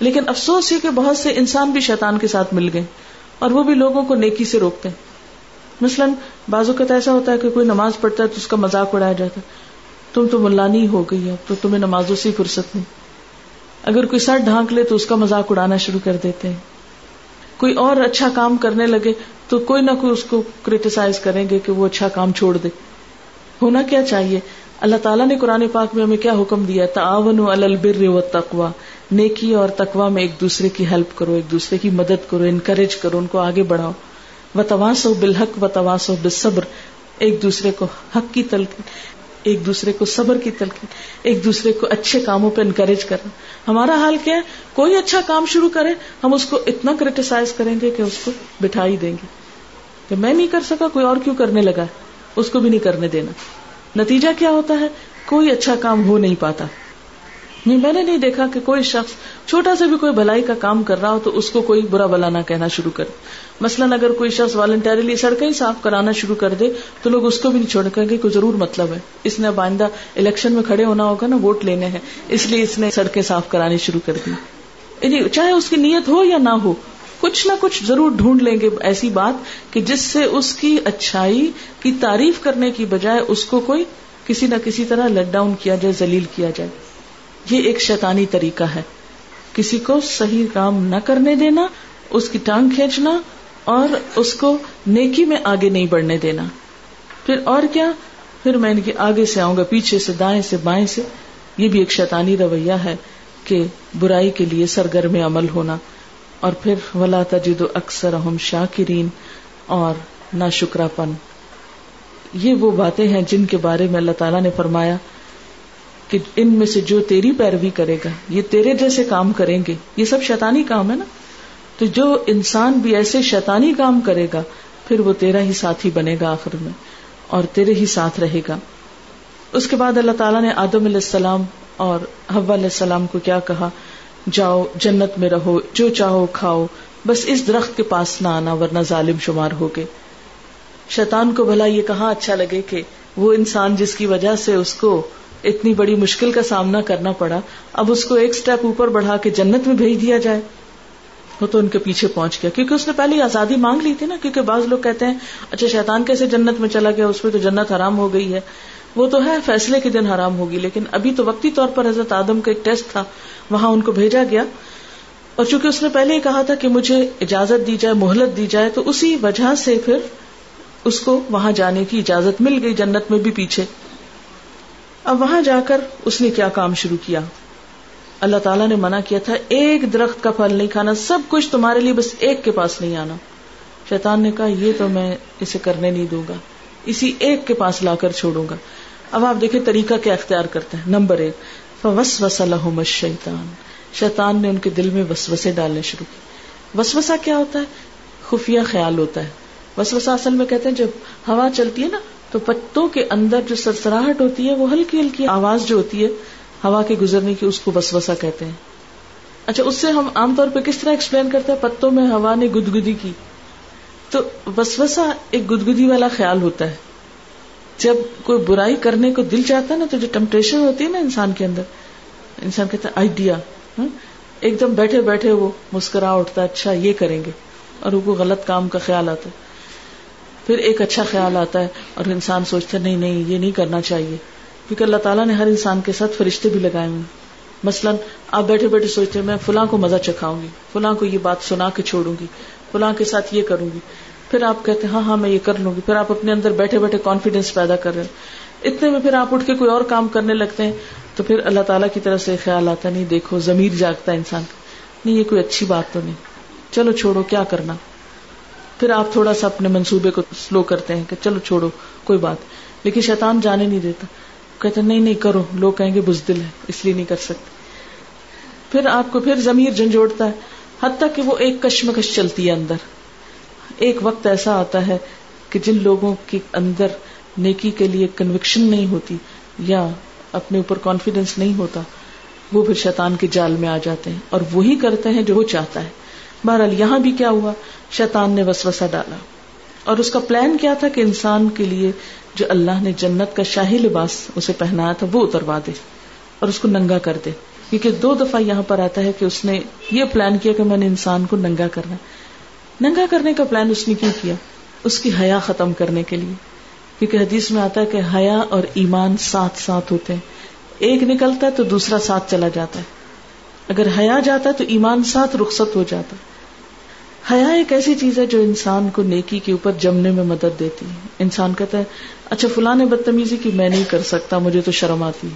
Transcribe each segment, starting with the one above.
لیکن افسوس یہ کہ بہت سے انسان بھی شیطان کے ساتھ مل گئے اور وہ بھی لوگوں کو نیکی سے روکتے ہیں۔ مثلاً بازو کا ایسا ہوتا ہے کہ کوئی نماز پڑھتا ہے تو اس کا مذاق اڑایا جاتا ہے۔ تم تو ملانی ہو گئی ہے تو تمہیں نمازوں سے فرصت نہیں۔ اگر کوئی سر ڈھانک لے تو اس کا مذاق اڑانا شروع کر دیتے ہیں۔ کوئی اور اچھا کام کرنے لگے تو کوئی نہ کوئی اس کو کریٹیسائز کریں گے کہ وہ اچھا کام چھوڑ دے۔ ہونا کیا چاہیے؟ اللہ تعالیٰ نے قرآن پاک میں ہمیں کیا حکم دیا تعاون البر و تقوا نیکی اور تقوا میں ایک دوسرے کی ہیلپ کرو، ایک دوسرے کی مدد کرو انکریج کرو، ان کو آگے بڑھاؤ۔ و تواس و بالحق و تواس و بصبر ایک دوسرے کو حق کی تلقین، ایک دوسرے کو صبر کی تلقین، ایک دوسرے کو اچھے کاموں پہ انکریج کرنا۔ ہمارا حال کیا ہے؟ کوئی اچھا کام شروع کرے، ہم اس کو اتنا کریٹیسائز کریں گے کہ اس کو بٹھائی دیں گے۔ کہ میں نہیں کر سکا، کوئی اور کیوں کرنے لگا اس کو بھی نہیں کرنے دینا۔ نتیجہ کیا ہوتا ہے؟ کوئی اچھا کام ہو نہیں پاتا۔ نہیں، میں نے نہیں دیکھا کہ کوئی شخص چھوٹا سا بھی کوئی بھلائی کا کام کر رہا ہو تو اس کو کوئی برا بلا نہ کہنا شروع کرے۔ مثلاً اگر کوئی شخص والنٹریلی سڑکیں صاف کرانا شروع کر دے تو لوگ اس کو بھی نہیں چھوڑ گے کوئی ضرور مطلب ہے۔ اس نے آئندہ الیکشن میں کھڑے ہونا ہوگا نا، ووٹ لینے ہیں۔ اس لیے اس نے سڑکیں صاف کرانی شروع کر دی۔ یعنی چاہے اس کی نیت ہو یا نہ ہو، کچھ نہ کچھ ضرور ڈھونڈ لیں گے۔ ایسی بات کہ جس سے اس کی اچھائی کی تعریف کرنے کی بجائے اس کو کوئی کسی نہ کسی طرح لٹ ڈاؤن کیا جائے، ذلیل کیا جائے۔ یہ ایک شیطانی طریقہ ہے۔ کسی کو صحیح کام نہ کرنے دینا، اس کی ٹانگ کھینچنا اور اس کو نیکی میں آگے نہیں بڑھنے دینا۔ پھر اور کیا؟ پھر میں ان کی آگے سے آؤں گا، پیچھے سے، دائیں سے، بائیں سے۔ یہ بھی ایک شیطانی رویہ ہے کہ برائی کے لیے سرگرم عمل ہونا۔ اور پھر ولا تجد اکثر ہم شاکرین اور نہ شکرا پن یہ وہ باتیں ہیں جن کے بارے میں اللہ تعالیٰ نے فرمایا۔ کہ ان میں سے جو تیری پیروی کرے گا، یہ تیرے جیسے کام کریں گے۔ یہ سب شیطانی کام ہے نا؟ تو جو انسان بھی ایسے شیطانی کام کرے گا، پھر وہ تیرا ہی ساتھی بنے گا آخر میں، اور تیرے ہی ساتھ رہے گا۔ اس کے بعد اللہ تعالیٰ نے آدم علیہ السلام اور حوا علیہ السلام کو کیا کہا؟ جاؤ، جنت میں رہو، جو چاہو کھاؤ، بس اس درخت کے پاس نہ آنا، ورنہ ظالم شمار ہو گئے۔ شیطان کو بھلا یہ کہاں اچھا لگے کہ وہ انسان جس کی وجہ سے اس کو اتنی بڑی مشکل کا سامنا کرنا پڑا، اب اس کو ایک سٹیپ اوپر بڑھا کے جنت میں بھیج دیا جائے۔ وہ تو ان کے پیچھے پہنچ گیا۔ کیونکہ اس نے پہلے آزادی مانگ لی تھی نا، کیونکہ بعض لوگ کہتے ہیں اچھا شیطان کیسے جنت میں چلا گیا، اس میں تو جنت حرام ہو گئی ہے۔ وہ تو ہے، فیصلے کے دن حرام ہوگی، لیکن ابھی تو وقتی طور پر حضرت آدم کا ایک ٹیسٹ تھا، وہاں ان کو بھیجا گیا۔ اور چونکہ اس نے پہلے ہی کہا تھا کہ مجھے اجازت دی جائے، مہلت دی جائے، تو اسی وجہ سے پھر اس کو وہاں جانے کی اجازت مل گئی، جنت میں بھی پیچھے۔ اب وہاں جا کر اس نے کیا کام شروع کیا؟ اللہ تعالیٰ نے منع کیا تھا، ایک درخت کا پھل نہیں کھانا، سب کچھ تمہارے لیے بس ایک کے پاس نہیں آنا۔ شیطان نے کہا، یہ تو میں اسے کرنے نہیں دوں گا، اسی ایک کے پاس لا کر چھوڑوں گا۔ اب آپ دیکھیں طریقہ کیا اختیار کرتے ہیں۔ نمبر ایک وس وس الحم شیطان شیطان نے ان کے دل میں وسوسے ڈالنے شروع کی وسوسا کیا ہوتا ہے؟ خفیہ خیال ہوتا ہے۔ وسوسا اصل میں کہتے ہیں، جب ہوا چلتی ہے نا تو پتوں کے اندر جو سرسراہٹ ہوتی ہے وہ ہلکی ہلکی آواز جو ہوتی ہے، ہوا کے گزرنے کی اس کو وسوسا کہتے ہیں۔ اچھا اس سے ہم عام طور پہ کس طرح ایکسپلین کرتے ہیں؟ پتوں میں ہوا نے گدگدی کی۔ تو وسوسا ایک گدگدی والا خیال ہوتا ہے۔ جب کوئی برائی کرنے کو دل چاہتا ہے نا، تو جو ٹمپٹیشن ہوتی ہے نا انسان کے اندر، انسان کہتا ہے آئیڈیا ہاں، ایک دم بیٹھے بیٹھے وہ مسکرا اٹھتا ہے اچھا یہ کریں گے۔ اور وہ غلط کام کا خیال آتا ہے۔ پھر ایک اچھا خیال آتا ہے اور انسان سوچتا ہے، نہیں نہیں، یہ نہیں کرنا چاہیے۔ کیونکہ اللہ تعالیٰ نے ہر انسان کے ساتھ فرشتے بھی لگائے ہوئے مثلاً آپ بیٹھے بیٹھے سوچتے ہیں، میں فلاں کو مزہ چکھاؤں گی، فلاں کو یہ بات سنا کے چھوڑوں گی، فلاں کے ساتھ یہ کروں گی۔ پھر آپ کہتے ہیں ہاں ہاں میں یہ کر لوں گی۔ پھر آپ اپنے اندر بیٹھے بیٹھے کانفیڈینس پیدا کر رہے ہیں۔ اتنے میں پھر آپ اٹھ کے کوئی اور کام کرنے لگتے ہیں، تو پھر اللہ تعالیٰ کی طرف سے خیال آتا نہیں، دیکھو، ضمیر جاگتا ہے انسان نہیں، یہ کوئی اچھی بات تو نہیں۔ چلو، چھوڑو، کیا کرنا؟ پھر آپ تھوڑا سا اپنے منصوبے کو سلو کرتے ہیں کہ چلو چھوڑو، کوئی بات۔ لیکن شیطان جانے نہیں دیتا۔ کہتے نہیں نہیں، کرو۔ لوگ کہیں گے، بزدل ہے اس لیے نہیں کر سکتے۔ پھر آپ کو، پھر ضمیر جھنجھوڑتا ہے۔ حتیٰ کہ وہ ایک کشمکش چلتی ہے اندر۔ ایک وقت ایسا آتا ہے کہ جن لوگوں کے اندر نیکی کے لیے کنوکشن نہیں ہوتی یا اپنے اوپر کانفیڈینس نہیں ہوتا، وہ پھر شیطان کے جال میں آ جاتے ہیں اور وہی کرتے ہیں جو وہ چاہتا ہے۔ بہرحال یہاں بھی کیا ہوا؟ شیطان نے وسوسہ ڈالا۔ اور اس کا پلان کیا تھا کہ انسان کے لیے جو اللہ نے جنت کا شاہی لباس اسے پہنایا تھا، وہ اتروا دے اور اس کو ننگا کر دے۔ کیونکہ دو دفعہ یہاں پر آتا ہے کہ اس نے یہ پلان کیا کہ میں نے انسان کو ننگا کرنا۔ ننگا کرنے کا پلان اس نے کیوں کیا؟ اس کی حیا ختم کرنے کے لیے۔ کیونکہ حدیث میں آتا ہے کہ حیا اور ایمان ساتھ ساتھ ہوتے ہیں۔ ایک نکلتا ہے تو دوسرا ساتھ چلا جاتا ہے۔ اگر حیا جاتا ہے تو ایمان ساتھ رخصت ہو جاتا ہے۔ حیا ایک ایسی چیز ہے جو انسان کو نیکی کے اوپر جمنے میں مدد دیتی ہے۔ انسان کہتا ہے اچھا فلاں نے بدتمیزی کی، میں نہیں کر سکتا، مجھے تو شرم آتی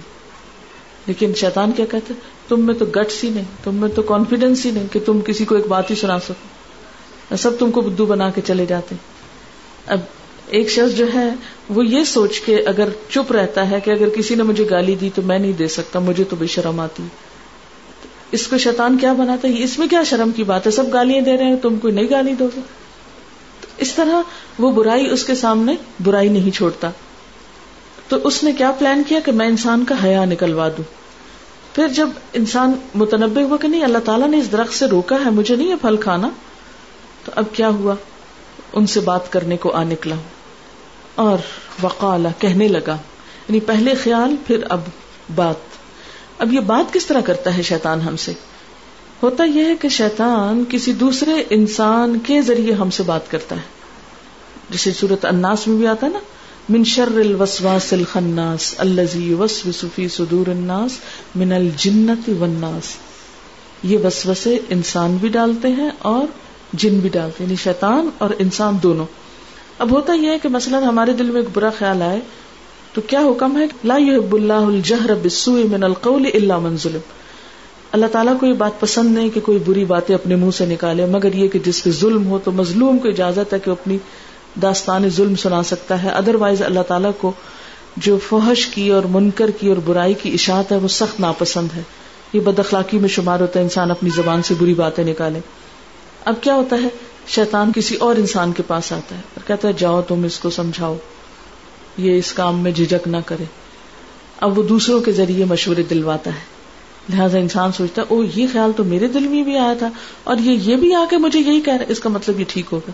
لیکن شیطان کیا کہتے تم میں تو گٹس ہی نہیں، تم میں تو کانفیڈینس ہی نہیں کہ تم کسی کو ایک بات ہی سنا سکو۔ سب تم کو بدھو بنا کے چلے جاتے اب ایک شخص جو ہے، وہ یہ سوچ کے اگر چپ رہتا ہے کہ اگر کسی نے مجھے گالی دی تو میں نہیں دے سکتا، مجھے تو بے شرم آتی اس کو شیطان کیا بناتا ہے؟ اس میں کیا شرم کی بات ہے؟ سب گالیاں دے رہے ہیں، تم کوئی نہیں گالی دو گے؟ اس طرح وہ برائی اس کے سامنے برائی نہیں چھوڑتا۔ تو اس نے کیا پلان کیا کہ میں انسان کا حیا نکلوا دوں؟ پھر جب انسان متنبع ہوا کہ نہیں، اللہ تعالیٰ نے اس درخت سے روکا ہے، مجھے نہیں یہ پھل کھانا، تو اب کیا ہوا؟ ان سے بات کرنے کو آ نکلا۔ اور وقالا کہنے لگا۔ یعنی پہلے خیال، پھر اب بات۔ اب یہ بات کس طرح کرتا ہے شیطان ہم سے؟ ہوتا یہ ہے کہ شیطان کسی دوسرے انسان کے ذریعے ہم سے بات کرتا ہے۔ جیسے صورت اناس میں بھی آتا ہے نا، من شر الوسواس الخناس الذي يوسوس في صدور الناس من الجنت والناس۔ یہ وسوسے انسان بھی ڈالتے ہیں اور جن بھی ڈالتے ہیں یعنی شیطان اور انسان دونوں۔ اب ہوتا یہ ہے کہ مثلا ہمارے دل میں ایک برا خیال آئے تو کیا حکم ہے؟ لا يحب اللہ الجہر بالسوء من القول الا من ظلم۔ اللہ تعالیٰ کو یہ بات پسند نہیں کہ کوئی بری باتیں اپنے منہ سے نکالے، مگر یہ کہ جس پہ ظلم ہو تو مظلوم کو اجازت ہے کہ اپنی داستان ظلم سنا سکتا ہے۔ ادر وائز اللہ تعالیٰ کو جو فحش کی اور منکر کی اور برائی کی اشاعت ہے وہ سخت ناپسند ہے۔ یہ بد اخلاقی میں شمار ہوتا ہے انسان اپنی زبان سے بری باتیں نکالے۔ اب کیا ہوتا ہے؟ شیطان کسی اور انسان کے پاس آتا ہے اور کہتا ہے، جاؤ تم اس کو سمجھاؤ۔ یہ اس کام میں جھجک نہ کرے۔ اب وہ دوسروں کے ذریعے مشورے دلواتا ہے۔ لہٰذا انسان سوچتا ہے او یہ خیال تو میرے دل میں بھی آیا تھا، اور یہ یہ بھی آ کے مجھے یہی کہہ رہا ہے۔ اس کا مطلب یہ ٹھیک ہوگا۔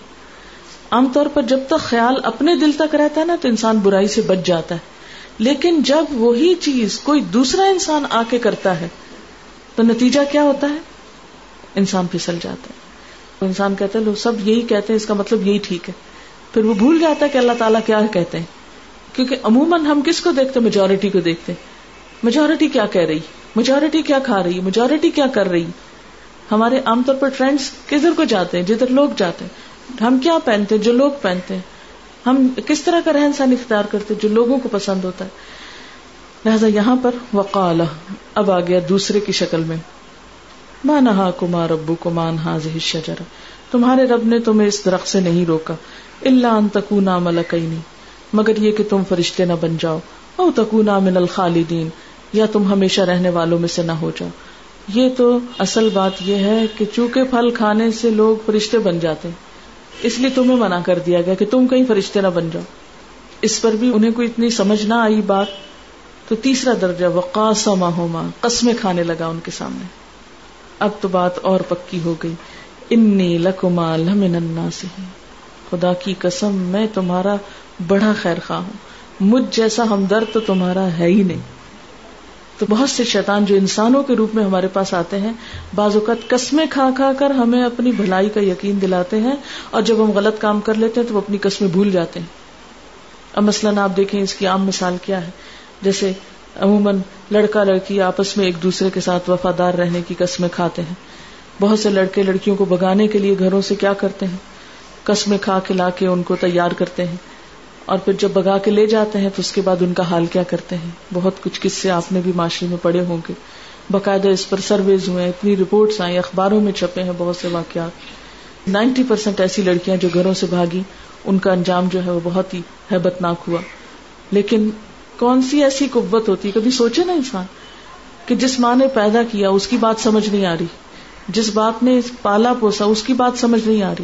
عام طور پر جب تک خیال اپنے دل تک رہتا ہے نا، تو انسان برائی سے بچ جاتا ہے۔ لیکن جب وہی چیز کوئی دوسرا انسان آ کے کرتا ہے، تو نتیجہ کیا ہوتا ہے؟ انسان پھسل جاتا ہے۔ انسان کہتا ہے لوگ سب یہی کہتے ہیں، اس کا مطلب یہی ٹھیک ہے۔ پھر وہ بھول جاتا ہے کہ اللہ تعالیٰ کیا کہتے ہیں۔ کیونکہ عموماً ہم کس کو دیکھتے میجورٹی کو دیکھتے میجورٹی کیا کہہ رہی؟ میجورٹی کیا کھا رہی؟ میجورٹی کیا کر رہی؟ ہمارے عام طور پر ٹرینڈس کدھر کو جاتے ہیں؟ جدھر لوگ جاتے ہیں۔ ہم کیا پہنتے ہیں؟ جو لوگ پہنتے ہیں۔ ہم کس طرح کا رہن سہن اختیار کرتے جو لوگوں کو پسند ہوتا ہے۔ لہذا یہاں پر وقال اب آ گیا دوسرے کی شکل میں۔ ماں کمار ابو کو مان ہاض شجر تمہارے رب نے تمہیں اس درخت سے نہیں روکا۔ اللہ ان تکو نام مگر یہ کہ تم فرشتے نہ بن جاؤ۔ او تکو من الخالدین، یا تم ہمیشہ رہنے والوں میں سے نہ ہو جاؤ۔ یہ تو اصل بات یہ ہے کہ چونکہ پھل کھانے سے لوگ فرشتے بن جاتے ہیں، اس لیے تمہیں منع کر دیا گیا کہ تم کہیں فرشتے نہ بن جاؤ۔ اس پر بھی انہیں کوئی اتنی سمجھ نہ آئی بات۔ تو تیسرا درجہ وقاسما ہوما، قسمیں کھانے لگا ان کے سامنے۔ اب تو بات اور پکی ہو گئی۔ انی لکما لمن الناس خدا کی قسم، میں تمہارا بڑا خیر خواہ ہوں۔ مجھ جیسا ہمدرد تو تمہارا ہے ہی نہیں۔ تو بہت سے شیطان جو انسانوں کے روپ میں ہمارے پاس آتے ہیں، بعض اوقات قسمیں کھا کھا کر ہمیں اپنی بھلائی کا یقین دلاتے ہیں اور جب ہم غلط کام کر لیتے ہیں تو وہ اپنی قسمیں بھول جاتے ہیں۔ اب مثلاً آپ دیکھیں اس کی عام مثال کیا ہے۔ جیسے عموماً لڑکا لڑکی آپس میں ایک دوسرے کے ساتھ وفادار رہنے کی قسمیں کھاتے ہیں۔ بہت سے لڑکے لڑکیوں کو بگانے کے لیے گھروں سے کیا کرتے ہیں؟ قسمیں کھا کے لا کے ان کو تیار کرتے ہیں۔ اور پھر جب بگا کے لے جاتے ہیں تو اس کے بعد ان کا حال کیا کرتے ہیں؟ بہت کچھ قصے آپ نے بھی معاشرے میں پڑے ہوں گے۔ باقاعدہ اس پر سرویز ہوئے اتنی رپورٹس آئی اخباروں میں چھپے ہیں بہت سے واقعات۔ نائنٹی پرسینٹ ایسی لڑکیاں جو گھروں سے بھاگی ان کا انجام جو ہے وہ بہت ہی ہیبت ناک ہوا۔ لیکن کون سی ایسی قوت ہوتی؟ کبھی سوچے نا انسان کہ جس ماں نے پیدا کیا، اس کی بات سمجھ نہیں آ رہی۔ جس باپ نے پالا پوسا، اس کی بات سمجھ نہیں آ رہی۔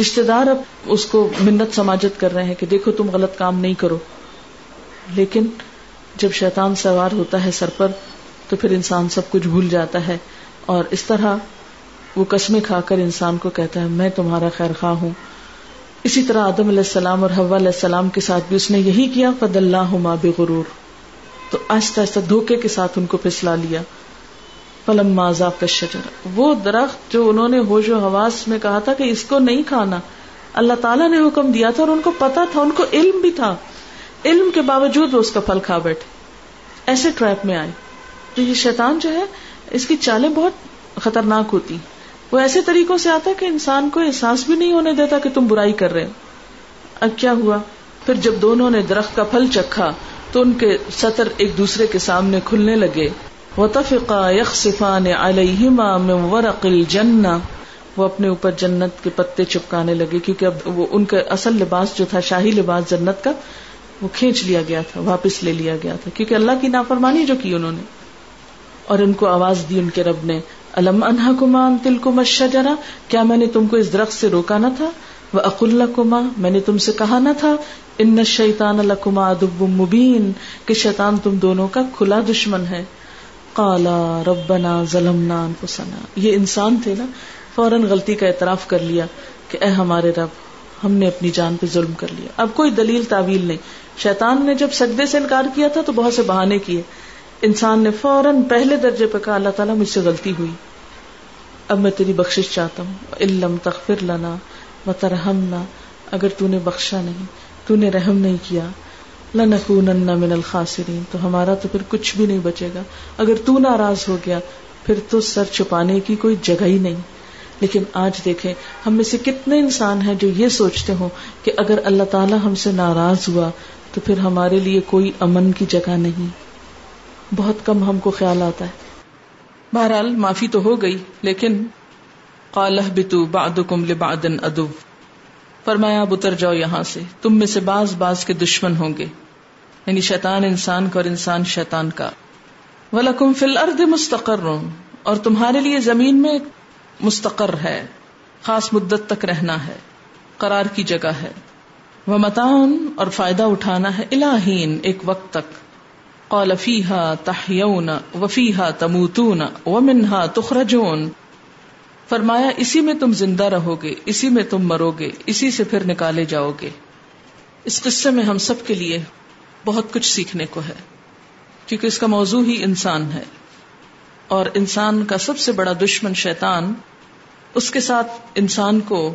رشتے دار اب اس کو منت سماجت کر رہے ہیں کہ دیکھو تم غلط کام نہیں کرو۔ لیکن جب شیطان سوار ہوتا ہے سر پر، تو پھر انسان سب کچھ بھول جاتا ہے۔ اور اس طرح وہ قسمیں کھا کر انسان کو کہتا ہے، میں تمہارا خیر خواہ ہوں۔ اسی طرح آدم علیہ السلام اور حوا علیہ السلام کے ساتھ بھی اس نے یہی کیا فد اللہ بے غرور تو آہستہ آہستہ دھوکے کے ساتھ ان کو پھسلا لیا۔ فلم ماضا کا شجر وہ درخت جو انہوں نے ہوش و حواس میں کہا تھا کہ اس کو نہیں کھانا، اللہ تعالیٰ نے حکم دیا تھا اور ان کو پتا تھا، ان کو علم بھی تھا۔ علم کے باوجود وہ اس کا پھل کھا بیٹھے۔ ایسے ٹریپ میں آئے۔ تو یہ شیطان جو ہے، اس کی چالیں بہت خطرناک ہوتی۔ وہ ایسے طریقوں سے آتا ہے کہ انسان کو احساس بھی نہیں ہونے دیتا کہ تم برائی کر رہے ہو۔ اب کیا ہوا؟ پھر جب دونوں نے درخت کا پھل چکھا تو ان کے سطر ایک دوسرے کے سامنے کھلنے لگے۔ وطفقا یخصفان علیہما من ورق الجنہ وہ اپنے اوپر جنت کے پتے چپکانے لگے کیونکہ اب وہ ان کا اصل لباس جو تھا، شاہی لباس جنت کا، وہ کھینچ لیا گیا تھا، واپس لے لیا گیا تھا۔ کیونکہ اللہ کی نافرمانی جو کی انہوں نے۔ اور ان کو آواز دی ان کے رب نے الم انہا کما تل کو مشجرا کیا میں نے تم کو اس درخت سے روکا نہ تھا؟ وہ اقل کما میں نے تم سے کہا نہ تھا ان شیطان الکما ادب مبین کہ شیطان تم دونوں کا کھلا دشمن ہے۔ کالا ربنا ظلمنا انفسنا۔ یہ انسان تھے نا، فوراً غلطی کا اعتراف کر لیا کہ اے ہمارے رب، ہم نے اپنی جان پہ ظلم کر لیا۔ اب کوئی دلیل تعویل نہیں۔ شیطان نے جب سجدے سے انکار کیا تھا تو بہت سے بہانے کیے۔ انسان نے فوراً پہلے درجے پہ کہا، اللہ تعالیٰ مجھ سے غلطی ہوئی۔ اب میں تیری بخش چاہتا ہوں۔ علم تخفر لنا و ترہمنا اگر تو نے بخشا نہیں، تو نے رحم نہیں کیا۔ لنکونن من الخاسرین، تو ہمارا تو پھر کچھ بھی نہیں بچے گا۔ اگر تو ناراض ہو گیا، پھر تو سر چھپانے کی کوئی جگہ ہی نہیں۔ لیکن آج دیکھیں، ہم میں سے کتنے انسان ہیں جو یہ سوچتے ہوں کہ اگر اللہ تعالیٰ ہم سے ناراض ہوا، تو پھر ہمارے لیے کوئی امن کی جگہ نہیں۔ بہت کم ہم کو خیال آتا ہے۔ بہرحال، معافی تو ہو گئی، لیکن قالح بتو بعدکم لبعدن ادو فرمایا، اب اتر جاؤ یہاں سے۔ تم میں سے باز باز کے دشمن ہوں گے۔ یعنی شیطان انسان کا اور انسان شیطان کا۔ ولکم فی الارض مستقر۔ اور تمہارے لیے زمین میں مستقر ہے۔ خاص مدت تک رہنا ہے۔ قرار کی جگہ ہے۔ وہ متان اور فائدہ اٹھانا ہے الہین ایک وقت تک۔ قال فیہا تحیون وفیہا تموتون ومنہا تخرجون۔ فرمایا، اسی میں تم زندہ رہو گے، اسی میں تم مرو گے، اسی سے پھر نکالے جاؤ گے۔ اس قصے میں ہم سب کے لیے بہت کچھ سیکھنے کو ہے، کیونکہ اس کا موضوع ہی انسان ہے۔ اور انسان کا سب سے بڑا دشمن شیطان، اس کے ساتھ انسان کو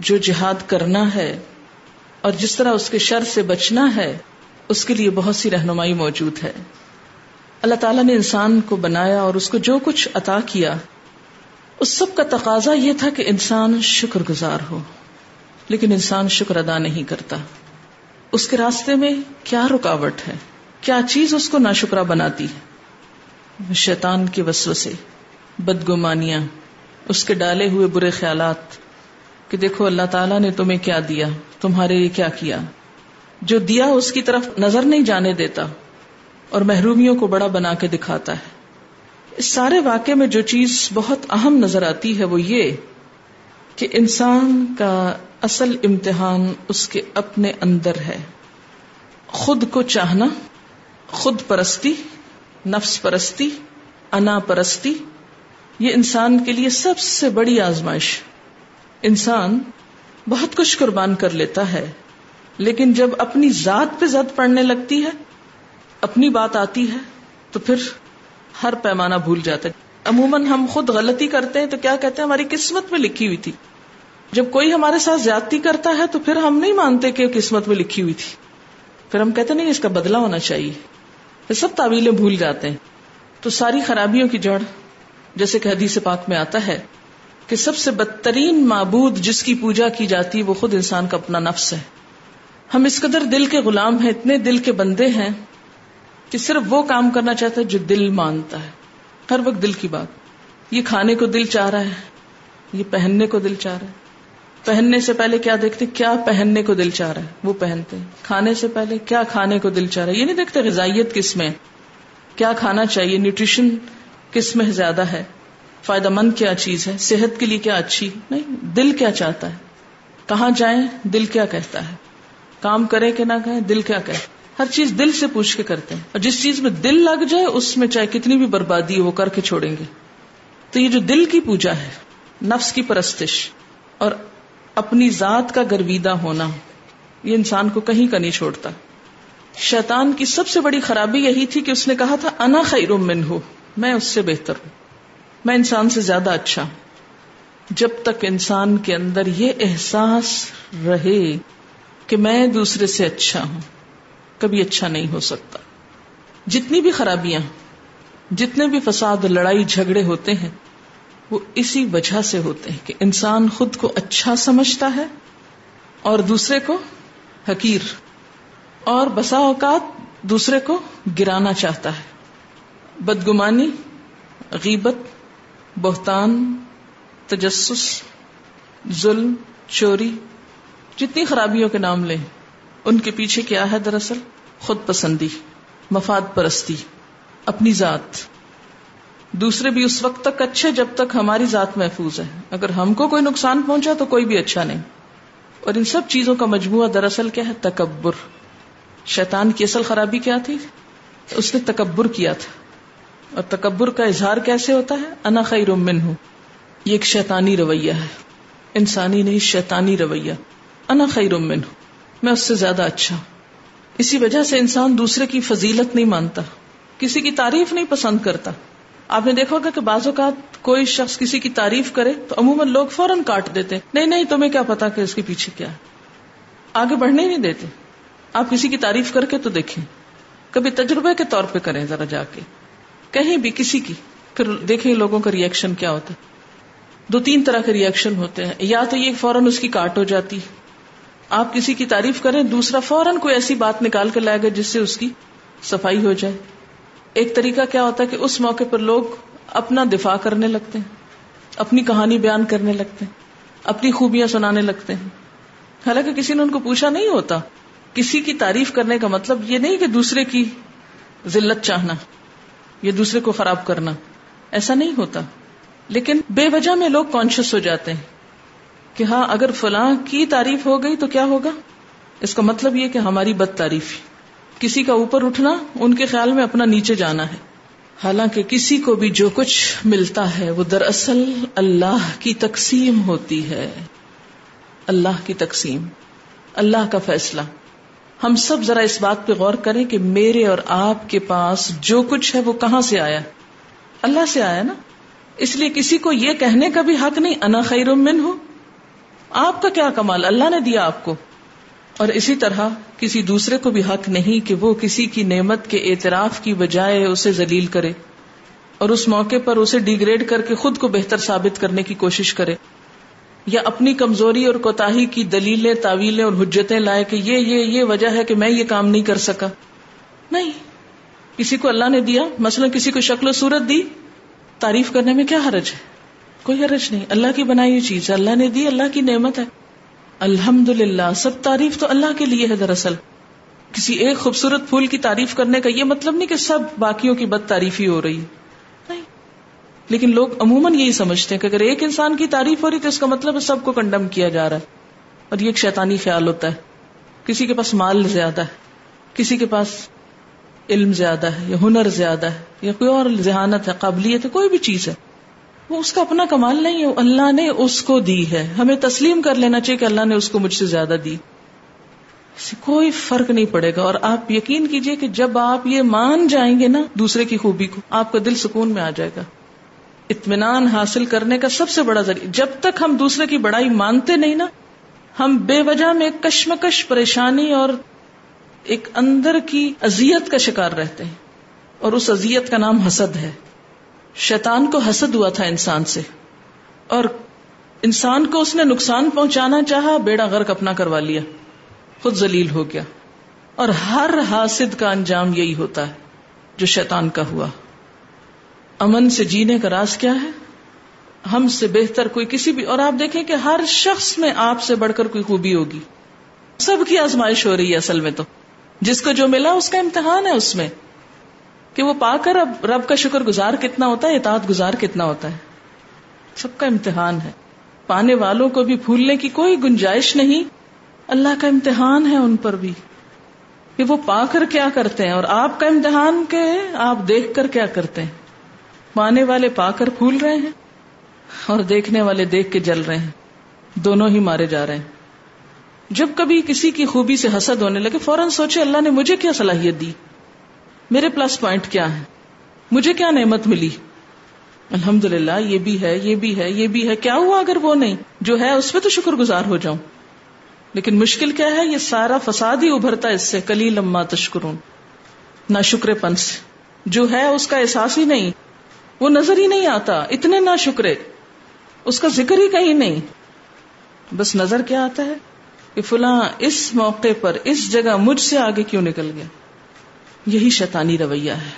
جو جہاد کرنا ہے اور جس طرح اس کے شر سے بچنا ہے، اس کے لیے بہت سی رہنمائی موجود ہے۔ اللہ تعالیٰ نے انسان کو بنایا اور اس کو جو کچھ عطا کیا اس سب کا تقاضا یہ تھا کہ انسان شکر گزار ہو، لیکن انسان شکر ادا نہیں کرتا۔ اس کے راستے میں کیا رکاوٹ ہے؟ کیا چیز اس کو ناشکرا بناتی ہے؟ شیطان کے وسو سے بدگمانیاں، اس کے ڈالے ہوئے برے خیالات کہ دیکھو اللہ تعالیٰ نے تمہیں کیا دیا، تمہارے لیے کیا کیا۔ جو دیا اس کی طرف نظر نہیں جانے دیتا اور محرومیوں کو بڑا بنا کے دکھاتا ہے۔ اس سارے واقعے میں جو چیز بہت اہم نظر آتی ہے وہ یہ کہ انسان کا اصل امتحان اس کے اپنے اندر ہے۔ خود کو چاہنا، خود پرستی، نفس پرستی، انا پرستی، یہ انسان کے لیے سب سے بڑی آزمائش۔ انسان بہت کچھ قربان کر لیتا ہے، لیکن جب اپنی ذات پہ زد پڑنے لگتی ہے، اپنی بات آتی ہے، تو پھر ہر پیمانہ بھول جاتا ہے۔ عموماً ہم خود غلطی کرتے ہیں تو کیا کہتے ہیں؟ ہماری قسمت میں لکھی ہوئی تھی۔ جب کوئی ہمارے ساتھ زیادتی کرتا ہے تو پھر ہم نہیں مانتے کہ قسمت میں لکھی ہوئی تھی۔ پھر ہم کہتے نہیں، اس کا بدلا ہونا چاہیے۔ پھر سب تعویلیں بھول جاتے ہیں۔ تو ساری خرابیوں کی جڑ، جیسے کہ حدیث پاک میں آتا ہے کہ سب سے بدترین معبود جس کی پوجا کی جاتی وہ خود انسان کا اپنا نفس ہے۔ ہم اس قدر دل کے غلام ہیں، اتنے دل کے بندے ہیں کہ صرف وہ کام کرنا چاہتا ہے جو دل مانتا ہے۔ ہر وقت دل کی بات۔ یہ کھانے کو دل چاہ رہا ہے۔ یہ پہننے کو دل چاہ رہا ہے۔ پہننے سے پہلے کیا دیکھتے؟ کیا پہننے کو دل چاہ رہا ہے؟ وہ پہنتے۔ کھانے سے پہلے کیا کھانے کو دل چاہ رہا ہے؟ یہ نہیں دیکھتے غذائیت کس میں کیا کھانا چاہیے؟ نیوٹریشن کس میں زیادہ ہے؟ فائدہ مند کیا چیز ہے؟ صحت کے لیے کیا اچھی؟ نہیں، دل کیا چاہتا ہے؟ کہاں جائیں؟ دل کیا کہتا ہے؟ کام کرے کہ نہ کہیں دل کیا کہ ہر چیز دل سے پوچھ کے کرتے ہیں اور جس چیز میں دل لگ جائے، اس میں چاہے کتنی بھی بربادی وہ کر کے چھوڑیں گے۔ تو یہ جو دل کی پوجا ہے، نفس کی پرستش اور اپنی ذات کا گرویدہ ہونا، یہ انسان کو کہیں کا نہیں چھوڑتا۔ شیطان کی سب سے بڑی خرابی یہی تھی کہ اس نے کہا تھا، انا خیر من ہوں میں اس سے بہتر ہوں، میں انسان سے زیادہ اچھا جب تک انسان کے اندر یہ احساس رہے کہ میں دوسرے سے اچھا ہوں کبھی اچھا نہیں ہو سکتا۔ جتنی بھی خرابیاں جتنے بھی فساد، لڑائی، جھگڑے ہوتے ہیں، وہ اسی وجہ سے ہوتے ہیں کہ انسان خود کو اچھا سمجھتا ہے اور دوسرے کو حقیر۔ اور بسا اوقات دوسرے کو گرانا چاہتا ہے۔ بدگمانی، غیبت، بہتان، تجسس، ظلم، چوری، جتنی خرابیوں کے نام لیں، ان کے پیچھے کیا ہے دراصل؟ خود پسندی، مفاد پرستی، اپنی ذات۔ دوسرے بھی اس وقت تک اچھے جب تک ہماری ذات محفوظ ہے۔ اگر ہم کو کوئی نقصان پہنچا تو کوئی بھی اچھا نہیں۔ اور ان سب چیزوں کا مجموعہ دراصل کیا ہے؟ تکبر۔ شیطان کی اصل خرابی کیا تھی؟ اس نے تکبر کیا تھا۔ اور تکبر کا اظہار کیسے ہوتا ہے؟ انا خیر من ہوں یہ ایک شیطانی رویہ ہے۔ انسانی نہیں، شیطانی رویہ۔ انا خیر من ہوں میں اس سے زیادہ اچھا ہوں۔ اسی وجہ سے انسان دوسرے کی فضیلت نہیں مانتا، کسی کی تعریف نہیں پسند کرتا۔ آپ نے دیکھا ہوگا کہ بعض اوقات کوئی شخص کسی کی تعریف کرے تو عموماً لوگ فوراً کاٹ دیتے نہیں نہیں، تمہیں کیا پتا کہ اس کے پیچھے کیا ہے؟ آگے بڑھنے ہی نہیں دیتے۔ آپ کسی کی تعریف کر کے تو دیکھیں۔ کبھی تجربے کے طور پہ کریں ذرا جا کے۔ کہیں بھی کسی کی، پھر دیکھیں لوگوں کا ریئیکشن کیا ہوتا ہے۔ دو تین طرح کے ریئیکشن ہوتے ہیں۔ یا تو یہ فوراً اس کی کاٹ ہو جاتی آپ کسی کی تعریف کریں، دوسرا فوراً کوئی ایسی بات نکال کے لائے گا جس سے اس کی صفائی ہو جائے۔ ایک طریقہ کیا ہوتا ہے کہ اس موقع پر لوگ اپنا دفاع کرنے لگتے ہیں، اپنی کہانی بیان کرنے لگتے ہیں، اپنی خوبیاں سنانے لگتے ہیں۔ حالانکہ کسی نے ان کو پوچھا نہیں ہوتا۔ کسی کی تعریف کرنے کا مطلب یہ نہیں کہ دوسرے کی ذلت چاہنا، یا دوسرے کو خراب کرنا، ایسا نہیں ہوتا۔ لیکن بے وجہ میں لوگ کانشیس ہو جاتے ہیں۔ کہ ہاں اگر فلاں کی تعریف ہو گئی تو کیا ہوگا؟ اس کا مطلب یہ کہ ہماری بد تعریف کسی کا اوپر اٹھنا، ان کے خیال میں اپنا نیچے جانا ہے۔ حالانکہ کسی کو بھی جو کچھ ملتا ہے، وہ دراصل اللہ کی تقسیم ہوتی ہے۔ اللہ کی تقسیم۔ اللہ کا فیصلہ۔ ہم سب ذرا اس بات پہ غور کریں کہ میرے اور آپ کے پاس جو کچھ ہے، وہ کہاں سے آیا؟ اللہ سے آیا نا؟ اس لیے کسی کو یہ کہنے کا بھی حق نہیں، انا خیر من ہو؟ آپ کا کیا کمال؟ اللہ نے دیا آپ کو۔ اور اسی طرح کسی دوسرے کو بھی حق نہیں کہ وہ کسی کی نعمت کے اعتراف کی بجائے اسے ذلیل کرے اور اس موقع پر اسے ڈیگریڈ کر کے خود کو بہتر ثابت کرنے کی کوشش کرے۔ یا اپنی کمزوری اور کوتاہی کی دلیلیں، تعویلیں اور حجتیں لائے کہ یہ یہ یہ وجہ ہے کہ میں یہ کام نہیں کر سکا۔ نہیں۔ کسی کو اللہ نے دیا، مثلا کسی کو شکل و صورت دی، تعریف کرنے میں کیا حرج ہے؟ کوئی حرج نہیں۔ اللہ کی بنائی ہوئی چیز اللہ نے دی، اللہ کی نعمت ہے۔ الحمد للہ سب تعریف تو اللہ کے لیے ہے دراصل۔ کسی ایک خوبصورت پھول کی تعریف کرنے کا یہ مطلب نہیں کہ سب باقیوں کی بد تعریفی ہو رہی۔ نہیں۔ لیکن لوگ عموماً یہی سمجھتے ہیں کہ اگر ایک انسان کی تعریف ہو رہی تو اس کا مطلب سب کو کنڈم کیا جا رہا ہے۔ اور یہ ایک شیطانی خیال ہوتا ہے۔ کسی کے پاس مال زیادہ ہے، کسی کے پاس علم زیادہ ہے یا ہنر زیادہ ہے یا کوئی اور ذہانت ہے، قابلیت ہے، کوئی بھی چیز ہے۔ وہ اس کا اپنا کمال نہیں ہے اللہ نے اس کو دی ہے۔ ہمیں تسلیم کر لینا چاہیے کہ اللہ نے اس کو مجھ سے زیادہ دی۔ کوئی فرق نہیں پڑے گا۔ اور آپ یقین کیجیے کہ جب آپ یہ مان جائیں گے نا دوسرے کی خوبی کو، آپ کا دل سکون میں آ جائے گا۔ اطمینان حاصل کرنے کا سب سے بڑا ذریعہ۔ جب تک ہم دوسرے کی بڑائی مانتے نہیں نا، ہم بے وجہ میں کشمکش، پریشانی اور ایک اندر کی ازیت کا شکار رہتے ہیں۔ اور اس ازیت کا نام حسد ہے۔ شیطان کو حسد ہوا تھا انسان سے اور انسان کو اس نے نقصان پہنچانا چاہا، بیڑا غرق اپنا کروا لیا۔ خود ذلیل ہو گیا۔ اور ہر حاسد کا انجام یہی ہوتا ہے جو شیطان کا ہوا۔ امن سے جینے کا راز کیا ہے؟ ہم سے بہتر کوئی کسی بھی۔ اور آپ دیکھیں کہ ہر شخص میں آپ سے بڑھ کر کوئی خوبی ہوگی۔ سب کی آزمائش ہو رہی ہے اصل میں تو۔ جس کو جو ملا اس کا امتحان ہے اس میں۔ کہ وہ پا کر اب رب کا شکر گزار کتنا ہوتا ہے، اطاعت گزار کتنا ہوتا ہے۔ سب کا امتحان ہے۔ پانے والوں کو بھی بھولنے کی کوئی گنجائش نہیں۔ اللہ کا امتحان ہے ان پر بھی۔ کہ وہ پا کر کیا کرتے ہیں اور آپ کا امتحان کے آپ دیکھ کر کیا کرتے ہیں۔ پانے والے پا کر پھول رہے ہیں اور دیکھنے والے دیکھ کے جل رہے ہیں۔ دونوں ہی مارے جا رہے ہیں۔ جب کبھی کسی کی خوبی سے حسد ہونے لگے، فوراً سوچے اللہ نے مجھے کیا صلاحیت دی؟ میرے پلس پوائنٹ کیا ہے مجھے کیا نعمت ملی؟ الحمد للہ یہ بھی ہے، یہ بھی ہے، یہ بھی ہے۔ کیا ہوا اگر وہ نہیں؟ جو ہے، اس پہ تو شکر گزار ہو جاؤں۔ لیکن مشکل کیا ہے؟ یہ سارا فساد ہی ابھرتا ہے اس سے۔ کلی لما تشکرون۔ نہ شکر پن سے۔ جو ہے، اس کا احساس ہی نہیں۔ وہ نظر ہی نہیں آتا۔ اتنے نہ شکرے اس کا ذکر ہی کہیں نہیں۔ بس نظر کیا آتا ہے کہ فلاں اس موقع پر، اس جگہ مجھ سے آگے کیوں نکل گیا یہی شیطانی رویہ ہے۔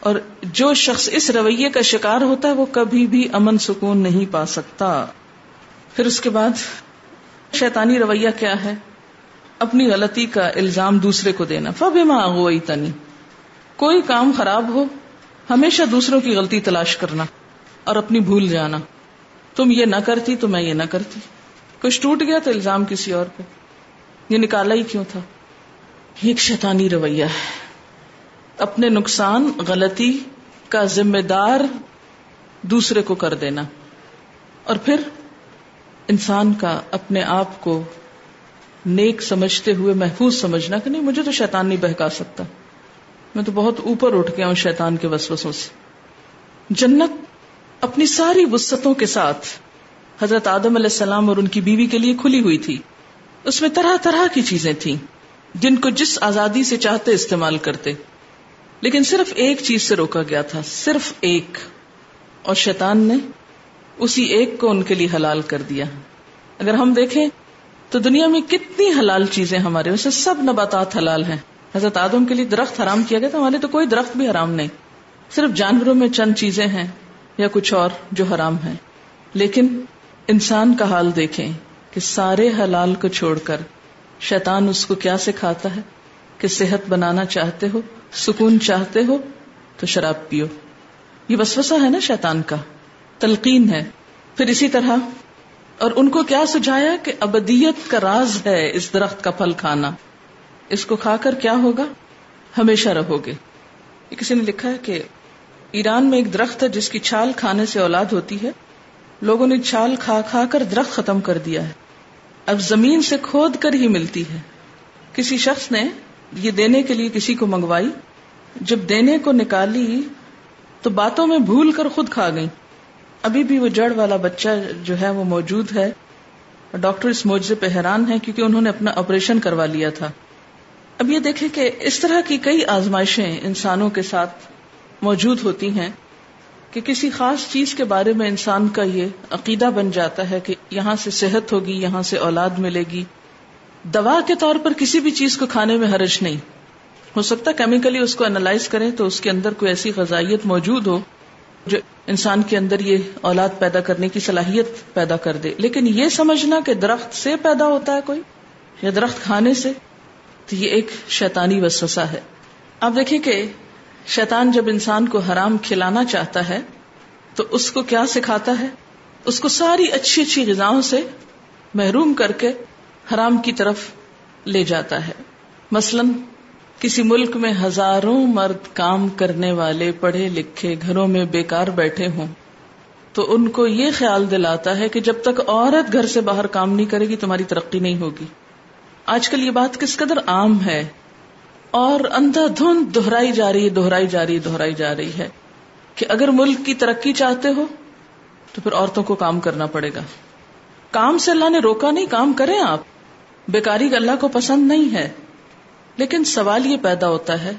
اور جو شخص اس رویے کا شکار ہوتا ہے، وہ کبھی بھی امن سکون نہیں پا سکتا۔ پھر اس کے بعد، شیطانی رویہ کیا ہے؟ اپنی غلطی کا الزام دوسرے کو دینا۔ فب اغوئی تنی کوئی کام خراب ہو، ہمیشہ دوسروں کی غلطی تلاش کرنا اور اپنی بھول جانا۔ تم یہ نہ کرتی تو میں یہ نہ کرتی۔ کچھ ٹوٹ گیا تو الزام کسی اور پہ۔ یہ نکالا ہی کیوں تھا؟ یہ ایک شیطانی رویہ ہے۔ اپنے نقصان، غلطی کا ذمہ دار دوسرے کو کر دینا۔ اور پھر انسان کا اپنے آپ کو نیک سمجھتے ہوئے محفوظ سمجھنا کہ نہیں، مجھے تو شیطان نہیں بہکا سکتا۔ میں تو بہت اوپر اٹھ گیا ہوں شیطان کے وسوسوں سے۔ جنت اپنی ساری وسطوں کے ساتھ حضرت آدم علیہ السلام اور ان کی بیوی کے لیے کھلی ہوئی تھی۔ اس میں طرح طرح کی چیزیں تھیں جن کو جس آزادی سے چاہتے استعمال کرتے۔ لیکن صرف ایک چیز سے روکا گیا تھا، صرف ایک۔ اور شیطان نے اسی ایک کو ان کے لیے حلال کر دیا۔ اگر ہم دیکھیں تو دنیا میں کتنی حلال چیزیں ہمارے اسے سب نباتات حلال ہیں۔ حضرت آدم کے لیے درخت حرام کیا گیا تو ہمارے تو کوئی درخت بھی حرام نہیں۔ صرف جانوروں میں چند چیزیں ہیں یا کچھ اور جو حرام ہیں۔ لیکن انسان کا حال دیکھیں کہ سارے حلال کو چھوڑ کر شیطان اس کو کیا سکھاتا ہے؟ کہ صحت بنانا چاہتے ہو سکون چاہتے ہو تو شراب پیو۔ یہ وسوسہ ہے نا شیطان کا۔ تلقین ہے۔ پھر اسی طرح، اور ان کو کیا سجایا کہ ابدیت کا راز ہے اس درخت کا پھل کھانا۔ اس کو کھا کر کیا ہوگا؟ ہمیشہ رہو گے۔ کسی نے لکھا ہے کہ ایران میں ایک درخت ہے جس کی چھال کھانے سے اولاد ہوتی ہے۔ لوگوں نے چھال کھا کھا کر درخت ختم کر دیا ہے۔ اب زمین سے کھود کر ہی ملتی ہے۔ کسی شخص نے یہ دینے کے لیے کسی کو منگوائی، جب دینے کو نکالی تو باتوں میں بھول کر خود کھا گئی ابھی بھی وہ جڑ والا بچہ جو ہے وہ موجود ہے۔ ڈاکٹر اس معجزے پہ حیران ہے کیونکہ انہوں نے اپنا آپریشن کروا لیا تھا۔ اب یہ دیکھیں کہ اس طرح کی کئی آزمائشیں انسانوں کے ساتھ موجود ہوتی ہیں کہ کسی خاص چیز کے بارے میں انسان کا یہ عقیدہ بن جاتا ہے کہ یہاں سے صحت ہوگی، یہاں سے اولاد ملے گی۔ دوا کے طور پر کسی بھی چیز کو کھانے میں حرج نہیں۔ ہو سکتا کیمیکلی اس کو انالائز کریں تو اس کے اندر کوئی ایسی غذائیت موجود ہو جو انسان کے اندر یہ اولاد پیدا کرنے کی صلاحیت پیدا کر دے۔ لیکن یہ سمجھنا کہ درخت سے پیدا ہوتا ہے کوئی یا درخت کھانے سے، تو یہ ایک شیطانی وسوسہ ہے۔ آپ دیکھیں کہ شیطان جب انسان کو حرام کھلانا چاہتا ہے، تو اس کو کیا سکھاتا ہے؟ اس کو ساری اچھی اچھی غذاؤں سے محروم کر کے حرام کی طرف لے جاتا ہے۔ مثلا کسی ملک میں ہزاروں مرد کام کرنے والے پڑھے لکھے گھروں میں بیکار بیٹھے ہوں تو ان کو یہ خیال دلاتا ہے کہ جب تک عورت گھر سے باہر کام نہیں کرے گی تمہاری ترقی نہیں ہوگی۔ آج کل یہ بات کس قدر عام ہے۔ اور اندھا دھند دہرائی جا رہی ہے، دہرائی جا رہی ہے، دہرائی جا رہی ہے کہ اگر ملک کی ترقی چاہتے ہو تو پھر عورتوں کو کام کرنا پڑے گا۔ کام سے اللہ نے روکا نہیں، کام کریں آپ۔ بیکاری اللہ کو پسند نہیں ہے۔ لیکن سوال یہ پیدا ہوتا ہے،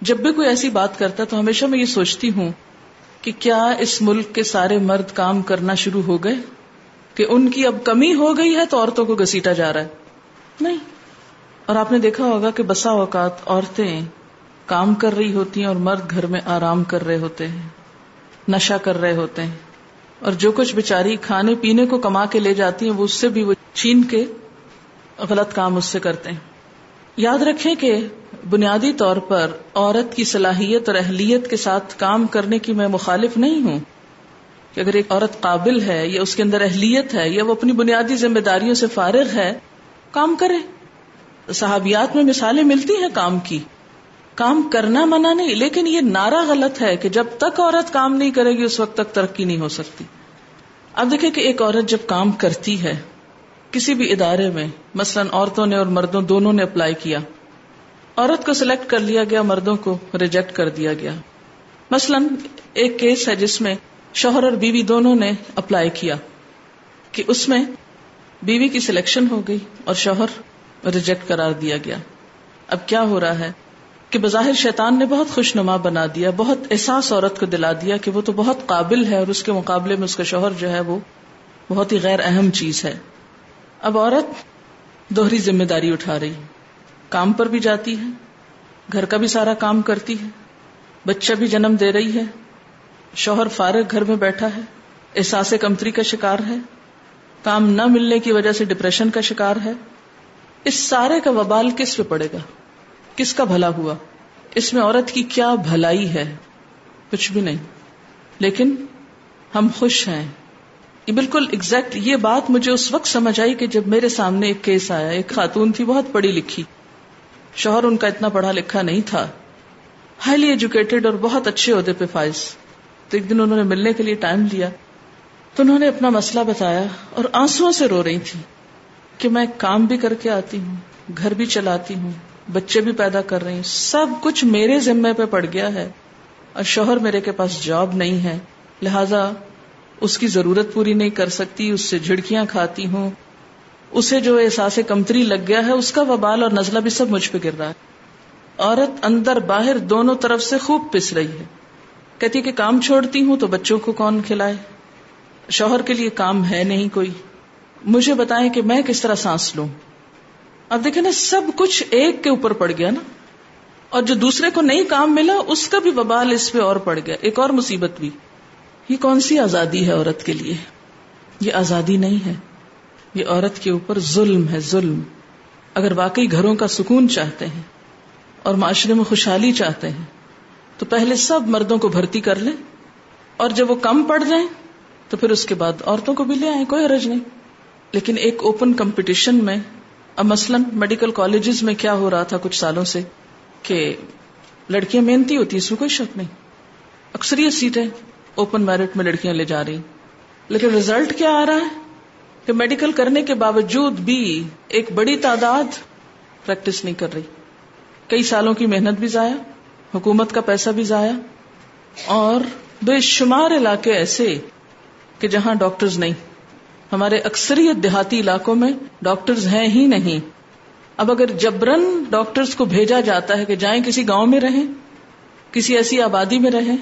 جب بھی کوئی ایسی بات کرتا تو ہمیشہ میں یہ سوچتی ہوں کہ کیا اس ملک کے سارے مرد کام کرنا شروع ہو گئے؟ کہ ان کی اب کمی ہو گئی ہے تو عورتوں کو گسیٹا جا رہا ہے۔ نہیں۔ اور آپ نے دیکھا ہوگا کہ بسا اوقات عورتیں کام کر رہی ہوتی ہیں اور مرد گھر میں آرام کر رہے ہوتے ہیں نشا کر رہے ہوتے ہیں۔ اور جو کچھ بےچاری کھانے پینے کو کما کے لے جاتی ہیں، وہ اس سے بھی وہ چھین کے غلط کام اس سے کرتے ہیں۔ یاد رکھیں کہ بنیادی طور پر عورت کی صلاحیت اور اہلیت کے ساتھ کام کرنے کی میں مخالف نہیں ہوں۔ کہ اگر ایک عورت قابل ہے یا اس کے اندر اہلیت ہے یا وہ اپنی بنیادی ذمہ داریوں سے فارغ ہے، کام کرے صحابیات میں مثالیں ملتی ہیں کام کی۔ کام کرنا منع نہیں، لیکن یہ نعرہ غلط ہے کہ جب تک عورت کام نہیں کرے گی، اس وقت تک ترقی نہیں ہو سکتی۔ اب دیکھیں کہ ایک عورت جب کام کرتی ہے کسی بھی ادارے میں، مثلاً عورتوں نے اور مردوں دونوں نے اپلائی کیا۔ عورت کو سلیکٹ کر لیا گیا، مردوں کو ریجیکٹ کر دیا گیا۔ مثلاً ایک کیس ہے جس میں شوہر اور بیوی دونوں نے اپلائی کیا کہ اس میں بیوی کی سلیکشن ہو گئی اور شوہر ریجیکٹ کرار دیا گیا۔ اب کیا ہو رہا ہے کہ بظاہر شیطان نے بہت خوش نما بنا دیا، بہت احساس عورت کو دلا دیا کہ وہ تو بہت قابل ہے اور اس کے مقابلے میں اس کا شوہر جو ہے وہ بہت ہی غیر اہم چیز ہے۔ اب عورت دوہری ذمہ داری اٹھا رہی کام پر بھی جاتی ہے، گھر کا بھی سارا کام کرتی ہے۔ بچہ بھی جنم دے رہی ہے۔ شوہر فارغ گھر میں بیٹھا ہے۔ احساس کمتری کا شکار ہے۔ کام نہ ملنے کی وجہ سے ڈپریشن کا شکار ہے۔ اس سارے کا وبال کس پہ پڑے گا؟ کس کا بھلا ہوا؟ اس میں عورت کی کیا بھلائی ہے؟ کچھ بھی نہیں۔ لیکن ہم خوش ہیں۔ بالکل ایگزیکٹ یہ بات مجھے اس وقت سمجھ آئی کہ جب میرے سامنے ایک کیس آیا، ایک خاتون تھی، بہت پڑھی لکھی۔ شوہر ان کا اتنا پڑھا لکھا نہیں تھا۔ ہائیلی ایجوکیٹڈ اور بہت اچھے عہدے پہ فائز۔ تو ایک دن انہوں نے ملنے کے لیے ٹائم لیا۔ تو انہوں نے اپنا مسئلہ بتایا اور آنسو سے رو رہی تھی کہ میں کام بھی کر کے آتی ہوں، گھر بھی چلاتی ہوں، بچے بھی پیدا کر رہی ہوں، سب کچھ میرے ذمے پہ پڑ گیا ہے اور شوہر میرے کے پاس جاب نہیں ہے۔ لہذا اس کی ضرورت پوری نہیں کر سکتی، اس سے جھڑکیاں کھاتی ہوں۔ اسے جو احساس کمتری لگ گیا ہے، اس کا وبال اور نزلہ بھی سب مجھ پہ گر رہا ہے۔ عورت اندر باہر دونوں طرف سے خوب پس رہی ہے۔ کہتی کہ کام چھوڑتی ہوں تو بچوں کو کون کھلائے؟ شوہر کے لیے کام ہے نہیں کوئی۔ مجھے بتائیں کہ میں کس طرح سانس لوں۔ اب دیکھیں نا، سب کچھ ایک کے اوپر پڑ گیا نا۔ اور جو دوسرے کو نہیں کام ملا، اس کا بھی وبال اس پہ اور پڑ گیا۔ ایک اور مصیبت بھی۔ یہ کون سی آزادی ہے عورت کے لیے؟ یہ آزادی نہیں ہے۔ یہ عورت کے اوپر ظلم ہے، ظلم۔ اگر واقعی گھروں کا سکون چاہتے ہیں اور معاشرے میں خوشحالی چاہتے ہیں، تو پہلے سب مردوں کو بھرتی کر لیں۔ اور جب وہ کم پڑ جائیں، تو پھر اس کے بعد عورتوں کو بھی لے آئیں، کوئی حرج نہیں۔ لیکن ایک اوپن کمپٹیشن میں، اب مثلاً میڈیکل کالجز میں کیا ہو رہا تھا کچھ سالوں سے کہ لڑکیاں محنتی ہوتی، اس میں کوئی شک نہیں۔ اکثریت سیٹیں اوپن میرٹ میں لڑکیاں لے جا رہی لیکن ریزلٹ کیا آ رہا ہے؟ کہ میڈیکل کرنے کے باوجود بھی ایک بڑی تعداد پریکٹس نہیں کر رہی۔ کئی سالوں کی محنت بھی ضائع، حکومت کا پیسہ بھی ضائع، اور بے شمار علاقے ایسے کہ جہاں ڈاکٹرز نہیں۔ ہمارے اکثریت دیہاتی علاقوں میں ڈاکٹرز ہیں ہی نہیں۔ اب اگر جبرن ڈاکٹرز کو بھیجا جاتا ہے کہ جائیں کسی گاؤں میں رہیں، کسی ایسی آبادی میں رہیں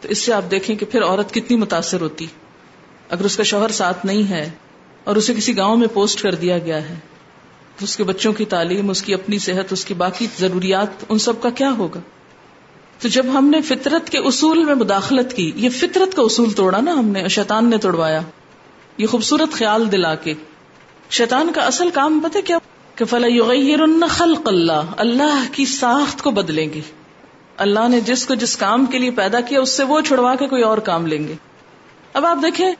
تو اس سے آپ دیکھیں کہ پھر عورت کتنی متاثر ہوتی۔ اگر اس کا شوہر ساتھ نہیں ہے اور اسے کسی گاؤں میں پوسٹ کر دیا گیا ہے، تو اس کے بچوں کی تعلیم، اس کی اپنی صحت، اس کی باقی ضروریات، ان سب کا کیا ہوگا؟ تو جب ہم نے فطرت کے اصول میں مداخلت کی، یہ فطرت کا اصول توڑا نا ہم نے، شیطان نے توڑوایا۔ یہ خوبصورت خیال دلا کے۔ شیطان کا اصل کام پتہ کیا؟ کہ فلاں خلق اللہ اللہ کی ساخت کو بدلیں گے۔ اللہ نے جس کو جس کام کے لیے پیدا کیا، اس سے وہ چھڑوا کے کوئی اور کام لیں گے۔ اب آپ دیکھیں،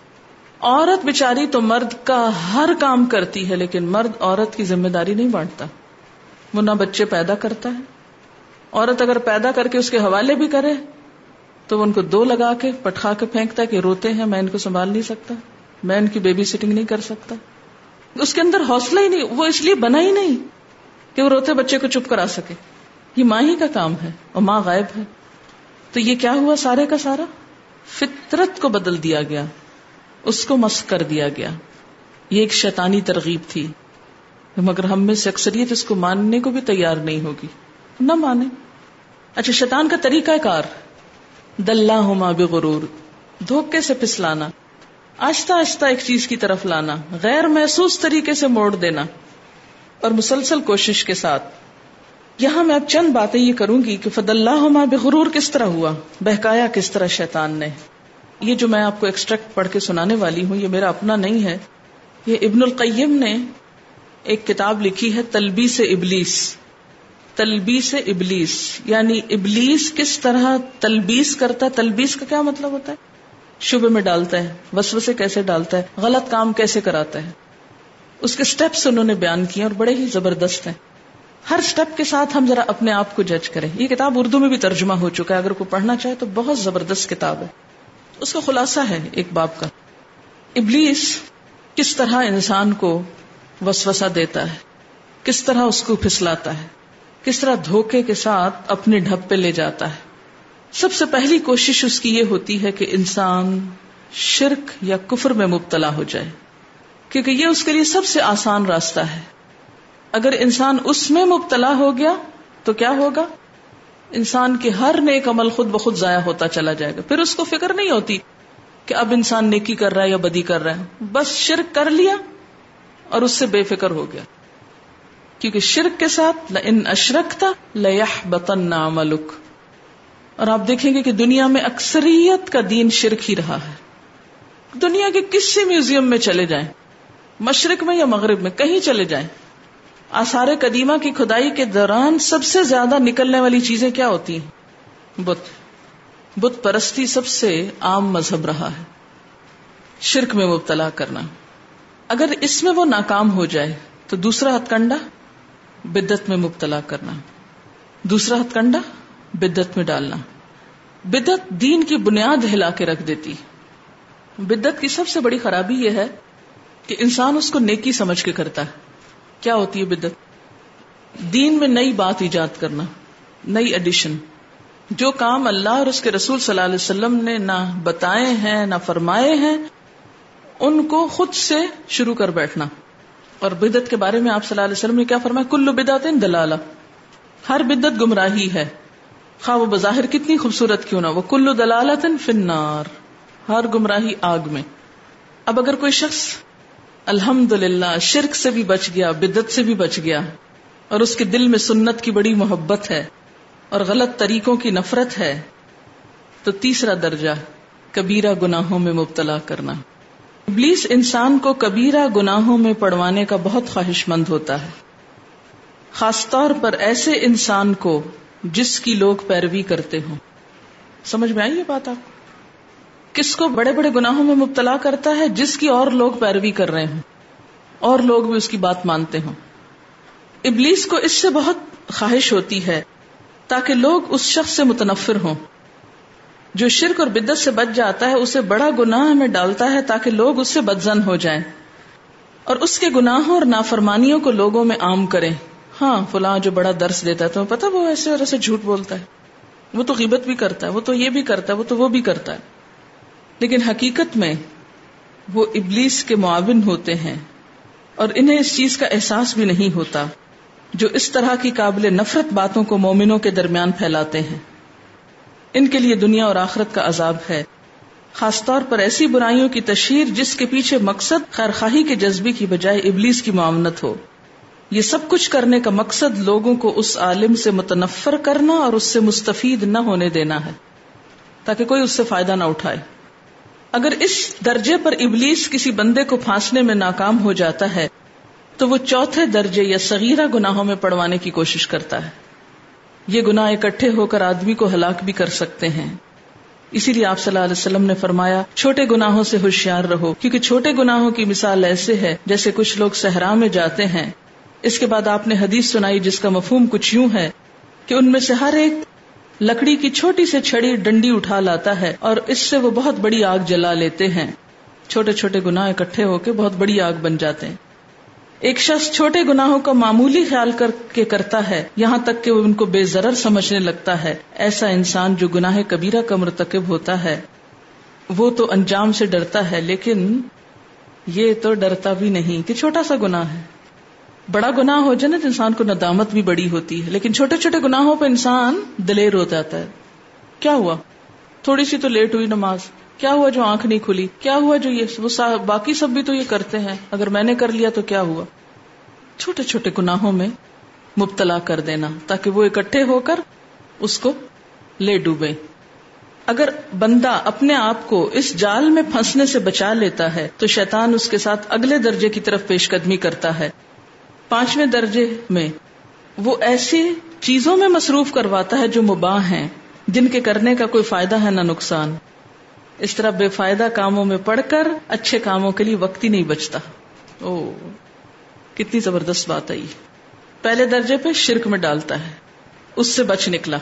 عورت بچاری تو مرد کا ہر کام کرتی ہے، لیکن مرد عورت کی ذمہ داری نہیں بانٹتا۔ وہ نہ بچے پیدا کرتا ہے۔ عورت اگر پیدا کر کے اس کے حوالے بھی کرے، تو وہ ان کو دو لگا کے، پٹخا کے پھینکتا ہے کہ روتے ہیں، میں ان کو سنبھال نہیں سکتا، میں ان کی بیبی سٹنگ نہیں کر سکتا۔ اس کے اندر حوصلہ ہی نہیں، وہ اس لیے بنا ہی نہیں کہ وہ روتے بچے کو چپ کرا سکے۔ یہ ماں ہی کا کام ہے اور ماں غائب ہے۔ تو یہ کیا ہوا سارے کا سارا؟ فطرت کو بدل دیا گیا۔ اس کو مسق کر دیا گیا۔ یہ ایک شیطانی ترغیب تھی۔ مگر ہم میں سے اکثریت اس کو ماننے کو بھی تیار نہیں ہوگی۔ نہ مانے۔ اچھا شیطان کا طریقہ کار۔ دلہ ہوما بغرور۔ دھوکے سے پسلانا۔ آہستہ آہستہ ایک چیز کی طرف لانا۔ غیر محسوس طریقے سے موڑ دینا۔ اور مسلسل کوشش کے ساتھ۔ یہاں میں اب چند باتیں یہ کروں گی کہ فد اللہ بغرور کس طرح ہوا؟ بہکایا کس طرح شیطان نے؟ یہ جو میں آپ کو ایکسٹریکٹ پڑھ کے سنانے والی ہوں، یہ میرا اپنا نہیں ہے۔ یہ ابن القیم نے ایک کتاب لکھی ہے تلبی سے ابلیس۔ تلبیس ابلیس یعنی ابلیس کس طرح تلبیس کرتا ہے؟ تلبیس کا کیا مطلب ہوتا ہے؟ شبہ میں ڈالتا ہے وسو سے کیسے ڈالتا ہے؟ غلط کام کیسے کراتا ہے؟ اس کے سٹیپس انہوں نے بیان کیے اور بڑے ہی زبردست ہیں۔ ہر سٹیپ کے ساتھ ہم ذرا اپنے آپ کو جج کریں۔ یہ کتاب اردو میں بھی ترجمہ ہو چکا ہے۔ اگر کوئی پڑھنا چاہے تو بہت زبردست کتاب ہے۔ اس کا خلاصہ ہے ایک باپ کا۔ ابلیس کس طرح انسان کو وسوسہ دیتا ہے، کس طرح اس کو پھسلاتا ہے، کس طرح دھوکے کے ساتھ اپنے ڈھب پہ لے جاتا ہے۔ سب سے پہلی کوشش اس کی یہ ہوتی ہے کہ انسان شرک یا کفر میں مبتلا ہو جائے۔ کیونکہ یہ اس کے لیے سب سے آسان راستہ ہے۔ اگر انسان اس میں مبتلا ہو گیا تو کیا ہوگا؟ انسان کے ہر نیک عمل خود بخود ضائع ہوتا چلا جائے گا۔ پھر اس کو فکر نہیں ہوتی کہ اب انسان نیکی کر رہا ہے یا بدی کر رہا ہے۔ بس شرک کر لیا اور اس سے بے فکر ہو گیا۔ کیونکہ شرک کے ساتھ ان اشرک تھا لہ بتن ملک اور آپ دیکھیں گے کہ دنیا میں اکثریت کا دین شرک ہی رہا ہے۔ دنیا کے کسی میوزیم میں چلے جائیں، مشرق میں یا مغرب میں، کہیں چلے جائیں آثار قدیمہ کی کھدائی کے دوران سب سے زیادہ نکلنے والی چیزیں کیا ہوتی ہیں؟ بت۔ بت پرستی سب سے عام مذہب رہا ہے۔ شرک میں مبتلا کرنا۔ اگر اس میں وہ ناکام ہو جائے تو دوسرا ہتھ کنڈا بدت میں مبتلا کرنا۔ دوسرا ہتھ کنڈا بدت میں ڈالنا۔ بدت دین کی بنیاد ہلا کے رکھ دیتی۔ بدت کی سب سے بڑی خرابی یہ ہے کہ انسان اس کو نیکی سمجھ کے کرتا ہے۔ کیا ہوتی ہے بدت دین میں نئی بات ایجاد کرنا، نئی ایڈیشن جو کام اللہ اور اس کے رسول صلی اللہ علیہ وسلم نے نہ بتائے ہیں، نہ فرمائے ہیں، ان کو خود سے شروع کر بیٹھنا۔ اور بدت کے بارے میں آپ صلی اللہ علیہ وسلم نے کیا فرمایا؟ کلو بدعت دلالہ۔ ہر بدت گمراہی ہے۔ خواہ وہ بظاہر کتنی خوبصورت کیوں نہ وہ کلو دلالت فنار ہر گمراہی آگ میں۔ اب اگر کوئی شخص الحمد للہ شرک سے بھی بچ گیا بدت سے بھی بچ گیا، اور اس کے دل میں سنت کی بڑی محبت ہے، اور غلط طریقوں کی نفرت ہے، تو تیسرا درجہ، کبیرہ گناہوں میں مبتلا کرنا۔ ابلیس انسان کو کبیرہ گناہوں میں پڑوانے کا بہت خواہش مند ہوتا ہے۔ خاص طور پر ایسے انسان کو جس کی لوگ پیروی کرتے ہوں۔ سمجھ میں آئی یہ بات آپ کس کو بڑے بڑے گناہوں میں مبتلا کرتا ہے جس کی اور لوگ پیروی کر رہے ہوں اور لوگ بھی اس کی بات مانتے ہوں ابلیس کو اس سے بہت خواہش ہوتی ہے تاکہ لوگ اس شخص سے متنفر ہوں جو شرک اور بدت سے بچ جاتا ہے، اسے بڑا گناہ میں ڈالتا ہے تاکہ لوگ اس سے بدزن ہو جائیں اور اس کے گناہوں اور نافرمانیوں کو لوگوں میں عام کریں۔ ہاں فلاں جو بڑا درس دیتا ہے تو پتا وہ ایسے اور ایسے جھوٹ بولتا ہے۔ وہ تو غیبت بھی کرتا ہے، وہ تو یہ بھی کرتا ہے، وہ تو وہ بھی کرتا ہے۔ لیکن حقیقت میں وہ ابلیس کے معاون ہوتے ہیں اور انہیں اس چیز کا احساس بھی نہیں ہوتا جو اس طرح کی قابل نفرت باتوں کو مومنوں کے درمیان پھیلاتے ہیں۔ ان کے لیے دنیا اور آخرت کا عذاب ہے۔ خاص طور پر ایسی برائیوں کی تشہیر جس کے پیچھے مقصد خیر خواہی کے جذبے کی بجائے ابلیس کی معاونت ہو۔ یہ سب کچھ کرنے کا مقصد لوگوں کو اس عالم سے متنفر کرنا اور اس سے مستفید نہ ہونے دینا ہے تاکہ کوئی اس سے فائدہ نہ اٹھائے۔ اگر اس درجے پر ابلیس کسی بندے کو پھانسنے میں ناکام ہو جاتا ہے، تو وہ چوتھے درجے یا صغیرہ گناہوں میں پڑوانے کی کوشش کرتا ہے۔ یہ گناہ اکٹھے ہو کر آدمی کو ہلاک بھی کر سکتے ہیں۔ اسی لیے آپ صلی اللہ علیہ وسلم نے فرمایا، چھوٹے گناہوں سے ہوشیار رہو، کیونکہ چھوٹے گناہوں کی مثال ایسے ہے جیسے کچھ لوگ صحرا میں جاتے ہیں۔ اس کے بعد آپ نے حدیث سنائی جس کا مفہوم کچھ یوں ہے کہ ان میں سے ہر ایک لکڑی کی چھوٹی سے چھڑی ڈنڈی اٹھا لاتا ہے اور اس سے وہ بہت بڑی آگ جلا لیتے ہیں۔ چھوٹے چھوٹے گنا اکٹھے ہو کے بہت بڑی آگ بن جاتے ہیں۔ ایک شخص چھوٹے گناہوں کا معمولی خیال کر کے کرتا ہے، یہاں تک کہ وہ ان کو بے ضرر سمجھنے لگتا ہے۔ ایسا انسان جو گناہ کبیرہ کا مرتکب ہوتا ہے، وہ تو انجام سے ڈرتا ہے، لیکن یہ تو ڈرتا بھی نہیں کہ چھوٹا سا گناہ ہے۔ بڑا گنا ہو جائے نا تو انسان کو ندامت بھی بڑی ہوتی ہے۔ لیکن چھوٹے چھوٹے گناہوں پہ انسان دلیر ہو جاتا ہے۔ کیا ہوا؟ تھوڑی سی تو لیٹ ہوئی نماز۔ کیا ہوا جو آنکھ نہیں کھلی؟ کیا ہوا جو یہ وہ باقی سب بھی تو یہ کرتے ہیں۔ اگر میں نے کر لیا تو کیا ہوا؟ چھوٹے چھوٹے گناہوں میں مبتلا کر دینا تاکہ وہ اکٹھے ہو کر اس کو لے ڈوبے۔ اگر بندہ اپنے آپ کو اس جال میں پھنسنے سے بچا لیتا ہے تو شیطان اس کے ساتھ اگلے درجے کی طرف پیش قدمی کرتا ہے۔ پانچویں درجے میں وہ ایسی چیزوں میں مصروف کرواتا ہے جو مباح ہیں، جن کے کرنے کا کوئی فائدہ ہے نہ نقصان۔ اس طرح بے فائدہ کاموں میں پڑھ کر اچھے کاموں کے لیے وقت ہی نہیں بچتا۔ او کتنی زبردست بات آئی پہلے درجے پہ شرک میں ڈالتا ہے، اس سے بچ نکلا۔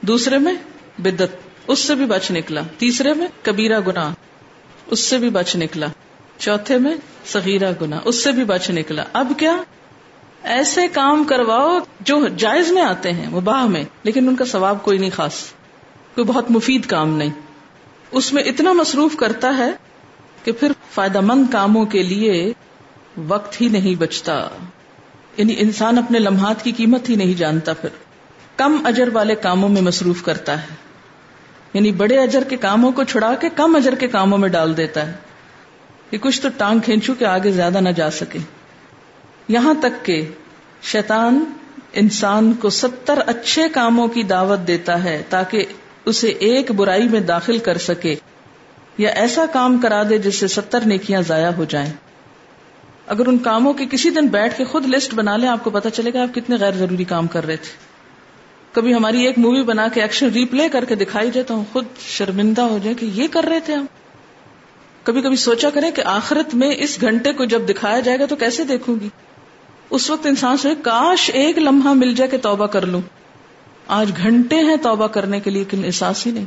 دوسرے میں بدت اس سے بھی بچ نکلا۔ تیسرے میں کبیرہ گنا اس سے بھی بچ نکلا۔ چوتھے میں سغیرہ گنا اس سے بھی بچ نکلا۔ اب کیا؟ ایسے کام کرواؤ جو جائز میں آتے ہیں وہ باہ میں، لیکن ان کا ثواب کوئی نہیں خاص، کوئی بہت مفید کام نہیں۔ اس میں اتنا مصروف کرتا ہے کہ پھر فائدہ مند کاموں کے لیے وقت ہی نہیں بچتا۔ یعنی انسان اپنے لمحات کی قیمت ہی نہیں جانتا پھر۔ کم اجر والے کاموں میں مصروف کرتا ہے۔ یعنی بڑے اجر کے کاموں کو چھڑا کے کم اجر کے کاموں میں ڈال دیتا ہے۔ کہ کچھ تو ٹانگ کھینچو کہ آگے زیادہ نہ جا سکے۔ یہاں تک کہ شیطان انسان کو ستر اچھے کاموں کی دعوت دیتا ہے تاکہ اسے ایک برائی میں داخل کر سکے یا ایسا کام کرا دے جس سے ستر نیکیاں ضائع ہو جائیں۔ اگر ان کاموں کے کسی دن بیٹھ کے خود لسٹ بنا لیں، آپ کو پتا چلے گا آپ کتنے غیر ضروری کام کر رہے تھے۔ کبھی ہماری ایک مووی بنا کے ایکشن ریپلے کر کے دکھائی جائے تو ہم خود شرمندہ ہو جائیں کہ یہ کر رہے تھے ہم۔ کبھی کبھی سوچا کریں کہ آخرت میں اس گھنٹے کو جب دکھایا جائے گا تو کیسے دیکھوں گی؟ اس وقت انسان سے کاش ایک لمحہ مل جائے کہ توبہ کر لوں۔ آج گھنٹے ہیں توبہ کرنے کے لیے احساس ہی نہیں۔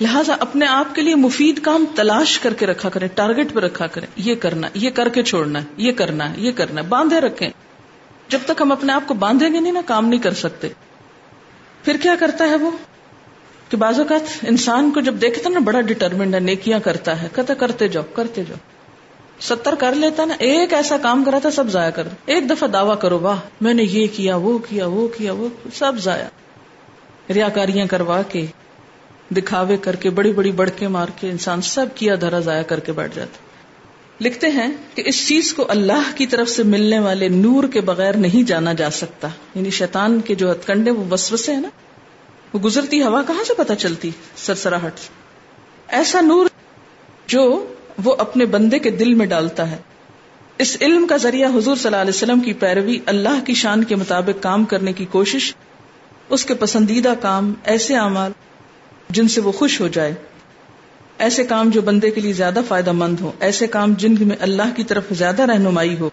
لہٰذا اپنے آپ کے لیے مفید کام تلاش کر کے رکھا کریں ٹارگیٹ پہ رکھا کریں۔ یہ کرنا، یہ کر کے چھوڑنا ہے یہ کرنا ہے یہ کرنا ہے باندھے رکھیں۔ جب تک ہم اپنے آپ کو باندھیں گے نہیں نا، کام نہیں کر سکتے۔ پھر کیا کرتا ہے وہ؟ کہ بعض اوقات انسان کو جب دیکھتا نا، بڑا ڈٹرمنٹ ہے، نیکیاں کرتا ہے۔ کہتا کرتے جاؤ کرتے جاؤ۔ ستر کر لیتا نا، ایک ایسا کام کرا تھا، سب ضائع کر ایک دفعہ دعویٰ کرو، واہ، میں نے یہ کیا، وہ کیا وہ کیا، وہ سب ضائع۔ ریاکاریاں کروا کے، دکھاوے کر کے، بڑی بڑی بڑکے مار کے، انسان سب کیا دھرا ضائع کر کے بیٹھ جاتا۔ لکھتے ہیں کہ اس چیز کو اللہ کی طرف سے ملنے والے نور کے بغیر نہیں جانا جا سکتا۔ یعنی شیطان کے جو ہتکنڈے وہ وسوسے ہیں نا۔ وہ گزرتی ہوا کہاں سے پتہ چلتی؟ سرسراہٹ ایسا نور جو وہ اپنے بندے کے دل میں ڈالتا ہے۔ اس علم کا ذریعہ حضور صلی اللہ علیہ وسلم کی پیروی اللہ کی شان کے مطابق کام کرنے کی کوشش، اس کے پسندیدہ کام ایسے اعمال جن سے وہ خوش ہو جائے۔ ایسے کام جو بندے کے لیے زیادہ فائدہ مند ہو ایسے کام جن میں اللہ کی طرف زیادہ رہنمائی ہو۔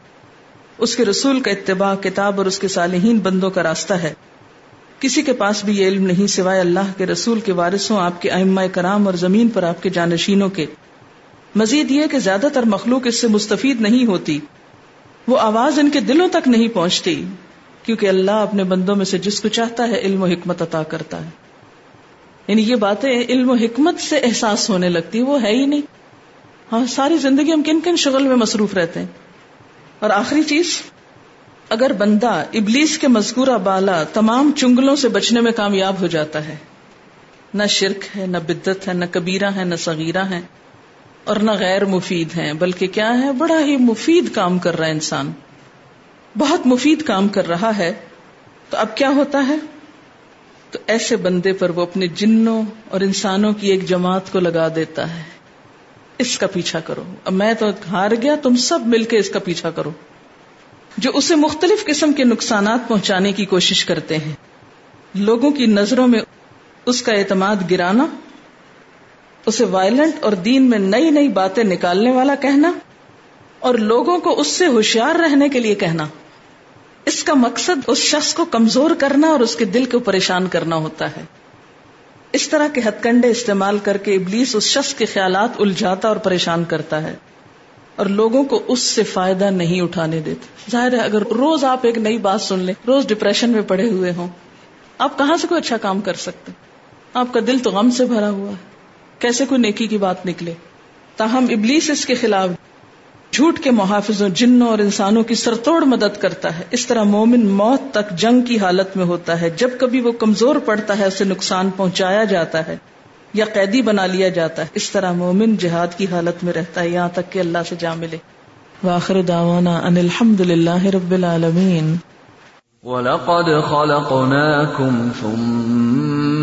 اس کے رسول کا اتباع، کتاب اور اس کے صالحین بندوں کا راستہ ہے۔ کسی کے پاس بھی یہ علم نہیں سوائے اللہ کے رسول کے وارثوں، آپ کے ائمہ کرام اور زمین پر آپ کے جانشینوں کے۔ مزید یہ کہ زیادہ تر مخلوق اس سے مستفید نہیں ہوتی۔ وہ آواز ان کے دلوں تک نہیں پہنچتی، کیونکہ اللہ اپنے بندوں میں سے جس کو چاہتا ہے علم و حکمت عطا کرتا ہے۔ یعنی یہ باتیں علم و حکمت سے احساس ہونے لگتی، وہ ہے ہی نہیں۔ ہاں ساری زندگی ہم کن کن شغل میں مصروف رہتے ہیں۔ اور آخری چیز، اگر بندہ ابلیس کے مذکورہ بالا تمام چنگلوں سے بچنے میں کامیاب ہو جاتا ہے، نہ شرک ہے، نہ بدت ہے، نہ کبیرہ ہے، نہ صغیرہ ہے اور نہ غیر مفید ہیں، بلکہ کیا ہے، بڑا ہی مفید کام کر رہا ہے انسان۔ بہت مفید کام کر رہا ہے، تو اب کیا ہوتا ہے؟ تو ایسے بندے پر وہ اپنے جنوں اور انسانوں کی ایک جماعت کو لگا دیتا ہے۔ اس کا پیچھا کرو۔ اب میں تو ہار گیا، تم سب مل کے اس کا پیچھا کرو۔ جو اسے مختلف قسم کے نقصانات پہنچانے کی کوشش کرتے ہیں۔ لوگوں کی نظروں میں اس کا اعتماد گرانا اسے وائلنٹ اور دین میں نئی نئی باتیں نکالنے والا کہنا اور لوگوں کو اس سے ہوشیار رہنے کے لیے کہنا۔ اس کا مقصد اس شخص کو کمزور کرنا اور اس کے دل کو پریشان کرنا ہوتا ہے۔ اس طرح کے ہتھ کنڈے استعمال کر کے ابلیس اس شخص کے خیالات الجھاتا اور پریشان کرتا ہے اور لوگوں کو اس سے فائدہ نہیں اٹھانے دیتا۔ ظاہر ہے اگر روز آپ ایک نئی بات سن لیں، روز ڈپریشن میں پڑے ہوئے ہوں، آپ کہاں سے کوئی اچھا کام کر سکتے؟ آپ کا دل تو غم سے بھرا ہوا ہے۔ کیسے کوئی نیکی کی بات نکلے؟ تاہم ابلیس اس کے خلاف جھوٹ کے محافظوں، جنوں اور انسانوں کی سرتوڑ مدد کرتا ہے۔ اس طرح مومن موت تک جنگ کی حالت میں ہوتا ہے۔ جب کبھی وہ کمزور پڑتا ہے، اسے نقصان پہنچایا جاتا ہے یا قیدی بنا لیا جاتا ہے۔ اس طرح مومن جہاد کی حالت میں رہتا ہے۔ یہاں تک کہ اللہ سے جا ملے۔ واخر دعوانا ان الحمد للہ رب العالمین۔ وَلَقَدْ خَلَقْنَاكُمْ ثُمَّ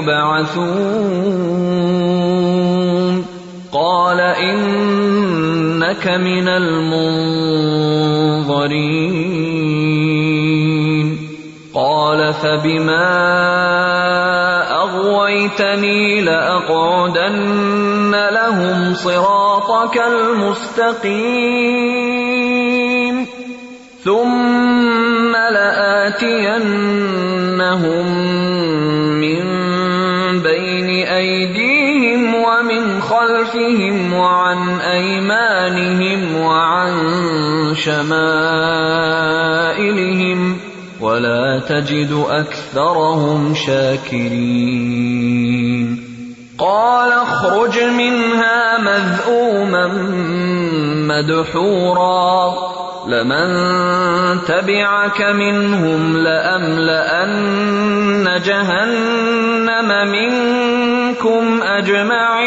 يوم يبعثون. قال انك من المنظرين. قال فبما اغويتني لاقعدن لهم صراطك المستقيم. ثم لاتينهم من خلفهم وعن ايمانهم وعن شمائلهم ولا تجد اكثرهم شاكرين. قال اخرج منها مذءوما مدحورا. لمن تبعك منهم لاملان جهنم منكم اجمعين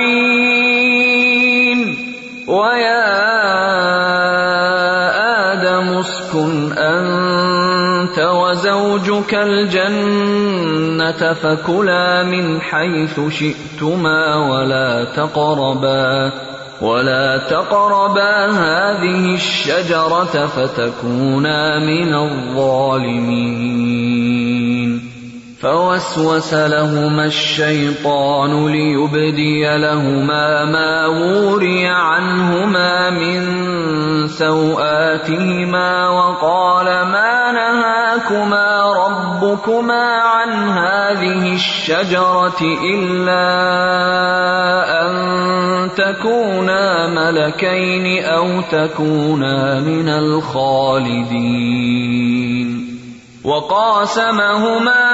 وزوجك الجنة فكلا من حيث شئتما ولا تقربا ولا تقربا هذه الشجرة فتكونا من الظالمين. فوسوس لهما الشيطان ليبدي لهما ما وري عنهما من سوآتهما وقال ما نهاكما ربكما عن هذه الشجرة إلا أن تكونا ملكين أو تكونا من الخالدين وقاسمهما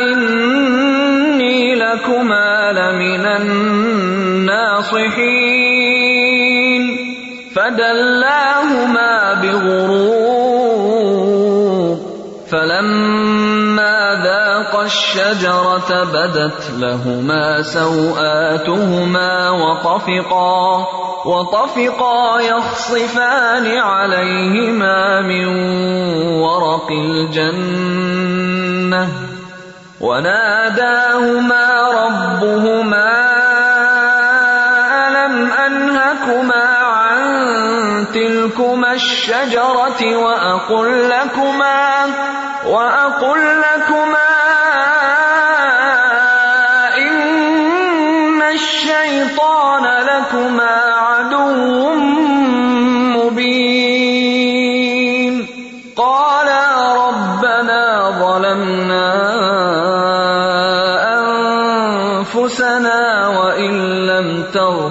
إني لكما لمن الناصحين فدلاهما بغرور الشجرة بدت لهما سوآتهما وطفقا وطفقا يخصفان عليهما من ورق الجنة، وناداهما ربهما ألم أنهكما عن تلكما الشجرة وأقل لكما وأقل لكما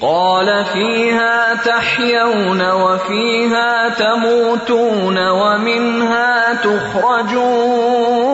قال فيها تحيون وفيها تموتون ومنها تخرجون